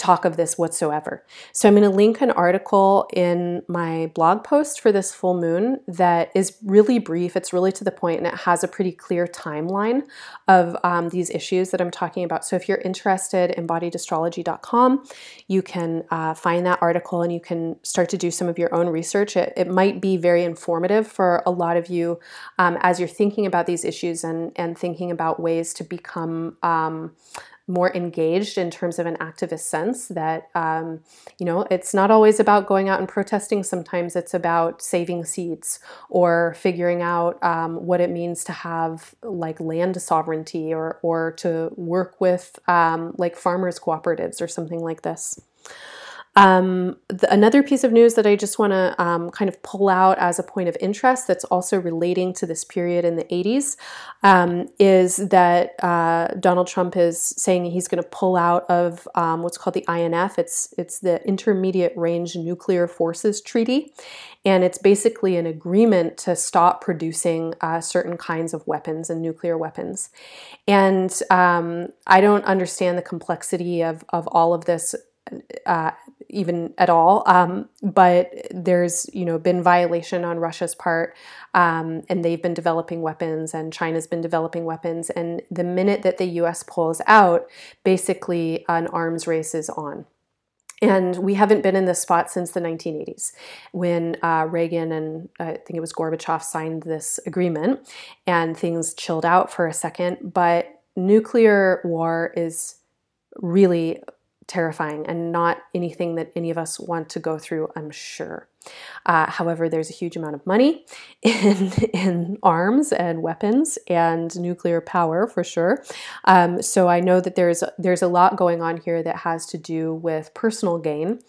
talk of this whatsoever. So I'm going to link an article in my blog post for this full moon that is really brief. It's really to the point and it has a pretty clear timeline of um, these issues that I'm talking about. So if you're interested, embodiedastrology.com, you can uh, find that article and you can start to do some of your own research. It, it might be very informative for a lot of you um, as you're thinking about these issues and, and thinking about ways to become. Um, more engaged in terms of an activist sense that um, you know it's not always about going out and protesting. Sometimes it's about saving seeds or figuring out um, what it means to have like land sovereignty or or to work with um, like farmers cooperatives or something like this um, the, another piece of news that I just want to um, kind of pull out as a point of interest that's also relating to this period in the 80s um, is that uh, Donald Trump is saying he's going to pull out of um, what's called the INF. It's it's the Intermediate Range Nuclear Forces Treaty, and it's basically an agreement to stop producing uh, certain kinds of weapons and nuclear weapons. And um, I don't understand the complexity of of all of this uh, even at all. Um, but there's you know been violation on Russia's part, um, and they've been developing weapons, and China's been developing weapons. And the minute that the U.S. pulls out, basically an arms race is on. And we haven't been in this spot since the 1980s when uh, Reagan and I think it was Gorbachev signed this agreement and things chilled out for a second. But nuclear war is really terrifying and not anything that any of us want to go through, I'm sure. Uh, however, there's a huge amount of money in, in arms and weapons and nuclear power for sure. Um, so I know that there's there's a lot going on here that has to do with personal gain,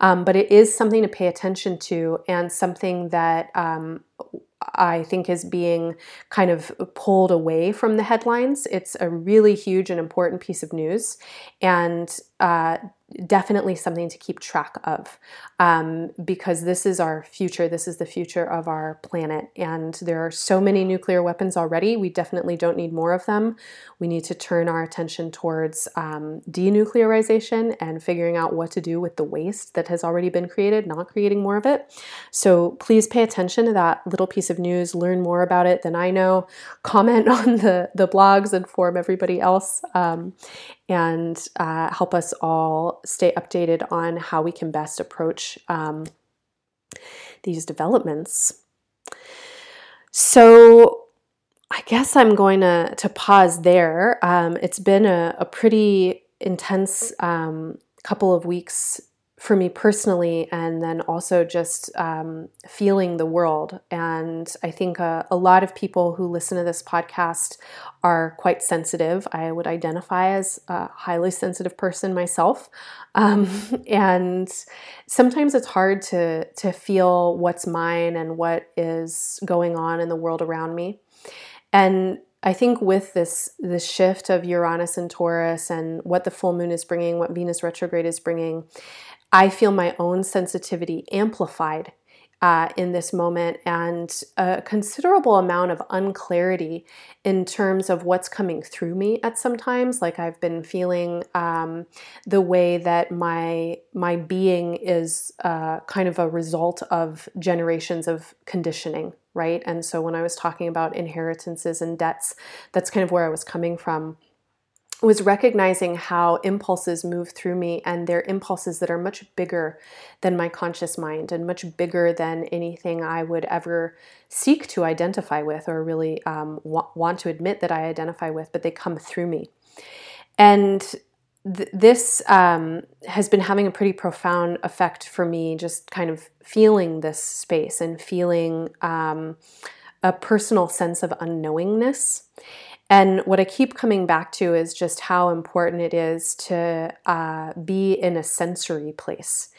um, but it is something to pay attention to and something that um, I think is being kind of pulled away from the headlines. It's a really huge and important piece of news. And uh, definitely something to keep track of um, because this is our future. This is the future of our planet. And there are so many nuclear weapons already. We definitely don't need more of them. We need to turn our attention towards um, denuclearization and figuring out what to do with the waste that has already been created, not creating more of it. So please pay attention to that little piece of news, learn more about it than I know, comment on the, the blogs, inform everybody else. Um, and uh, help us all stay updated on how we can best approach um, these developments. So, I guess I'm going to, to pause there. Um, it's been a, a pretty intense um, couple of weeks for me personally, and then also just um, feeling the world. And I think uh, a lot of people who listen to this podcast are quite sensitive. I would identify as a highly sensitive person myself. Um, and sometimes it's hard to, to feel what's mine and what is going on in the world around me. And I think with this this shift of Uranus and Taurus and what the full moon is bringing, what Venus retrograde is bringing, I feel my own sensitivity amplified uh, in this moment and a considerable amount of unclarity in terms of what's coming through me at some times like i've been feeling um, the way that my my being is uh, kind of a result of generations of conditioning right? And so when i was talking about inheritances and debts that's kind of where i was coming from was recognizing how impulses move through me and they're impulses that are much bigger than my conscious mind and much bigger than anything I would ever seek to identify with or really um, wa- want to admit that I identify with, but they come through me. And th- this um, has been having a pretty profound effect for me, just kind of feeling this space and feeling um, a personal sense of unknowingness. And what I keep coming back to is just how important it is to uh, be in a sensory place.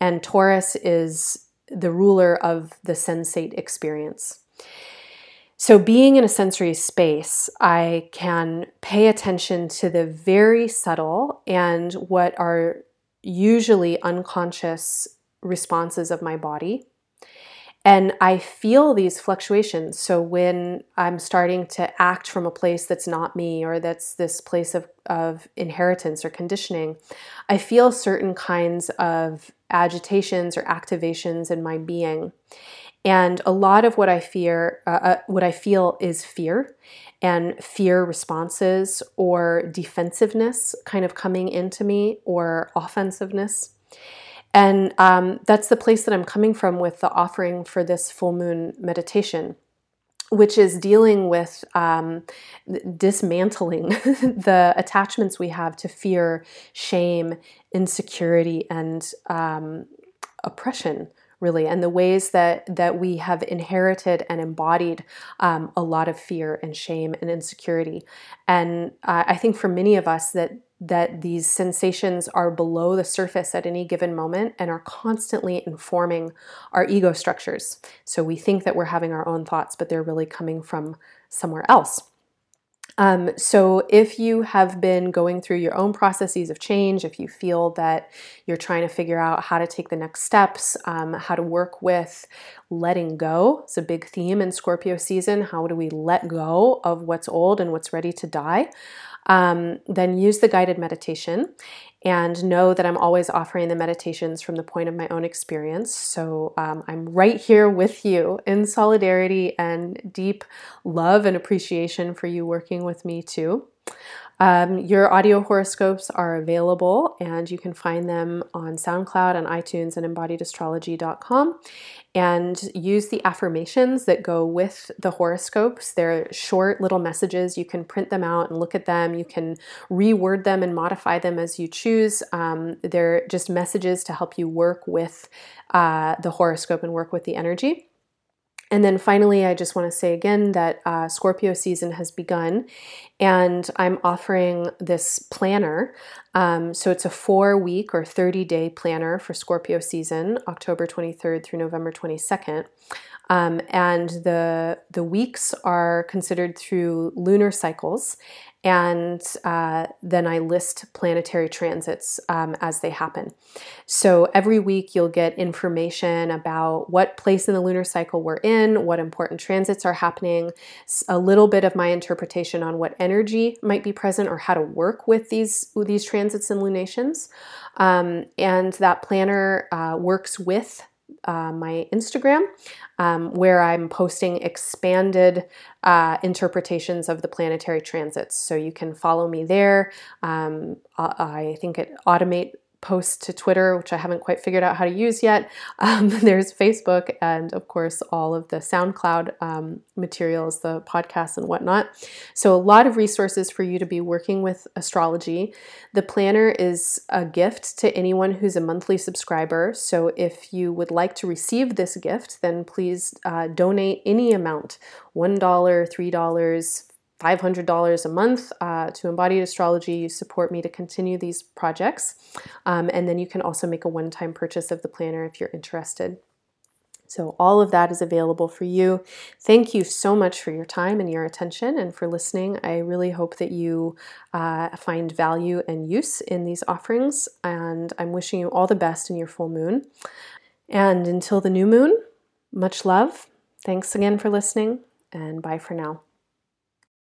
And Taurus is the ruler of the sensate experience. So, being in a sensory space, I can pay attention to the very subtle and what are usually unconscious responses of my body and I feel these fluctuations. So when I'm starting to act from a place that's not me or that's this place of, of inheritance or conditioning, I feel certain kinds of agitations or activations in my being. And a lot of what I fear, uh, uh, what I feel is fear and fear responses or defensiveness kind of coming into me or offensiveness. And um, that's the place that I'm coming from with the offering for this full moon meditation which is dealing with um, dismantling the attachments we have to fear, shame, insecurity, and um, oppression really and the ways that that we have inherited and embodied um, a lot of fear and shame and insecurity. And uh, i think for many of us that that these sensations are below the surface at any given moment and are constantly informing our ego structures. So we think that we're having our own thoughts, but they're really coming from somewhere else. Um, so, if you have been going through your own processes of change, if you feel that you're trying to figure out how to take the next steps, um, how to work with letting go, it's a big theme in Scorpio season. How do we let go of what's old and what's ready to die? Um, then use the guided meditation and know that I'm always offering the meditations from the point of my own experience. So um, I'm right here with you in solidarity and deep love and appreciation for you working with me too. Um, your audio horoscopes are available and you can find them on SoundCloud, and iTunes, and embodiedastrology.com. And use the affirmations that go with the horoscopes. They're short little messages. You can print them out and look at them. You can reword them and modify them as you choose. Um, they're just messages to help you work with uh, the horoscope and work with the energy. And then finally, I just want to say again that uh, Scorpio season has begun, and I'm offering this planner. Um, so it's a four week or 30 day planner for Scorpio season, October 23rd through November 22nd. Um, and the, the weeks are considered through lunar cycles and uh, then I list planetary transits um, as they happen. So every week you'll get information about what place in the lunar cycle we're in, what important transits are happening, a little bit of my interpretation on what energy might be present or how to work with these these transits and lunations. Um, and that planner uh, works with uh, my Instagram, um, where I'm posting expanded uh, interpretations of the planetary transits. So you can follow me there. Um, I think it automate post to Twitter, which I haven't quite figured out how to use yet. Um, there's Facebook, and of course, all of the SoundCloud um, materials, the podcasts, and whatnot. So, a lot of resources for you to be working with astrology. The planner is a gift to anyone who's a monthly subscriber. So, if you would like to receive this gift, then please uh, donate any amount $1, $3, $500 a month uh, to Embodied Astrology. You support me to continue these projects. Um, and then you can also make a one time purchase of the planner if you're interested. So, all of that is available for you. Thank you so much for your time and your attention and for listening. I really hope that you uh, find value and use in these offerings. And I'm wishing you all the best in your full moon. And until the new moon, much love. Thanks again for listening, and bye for now.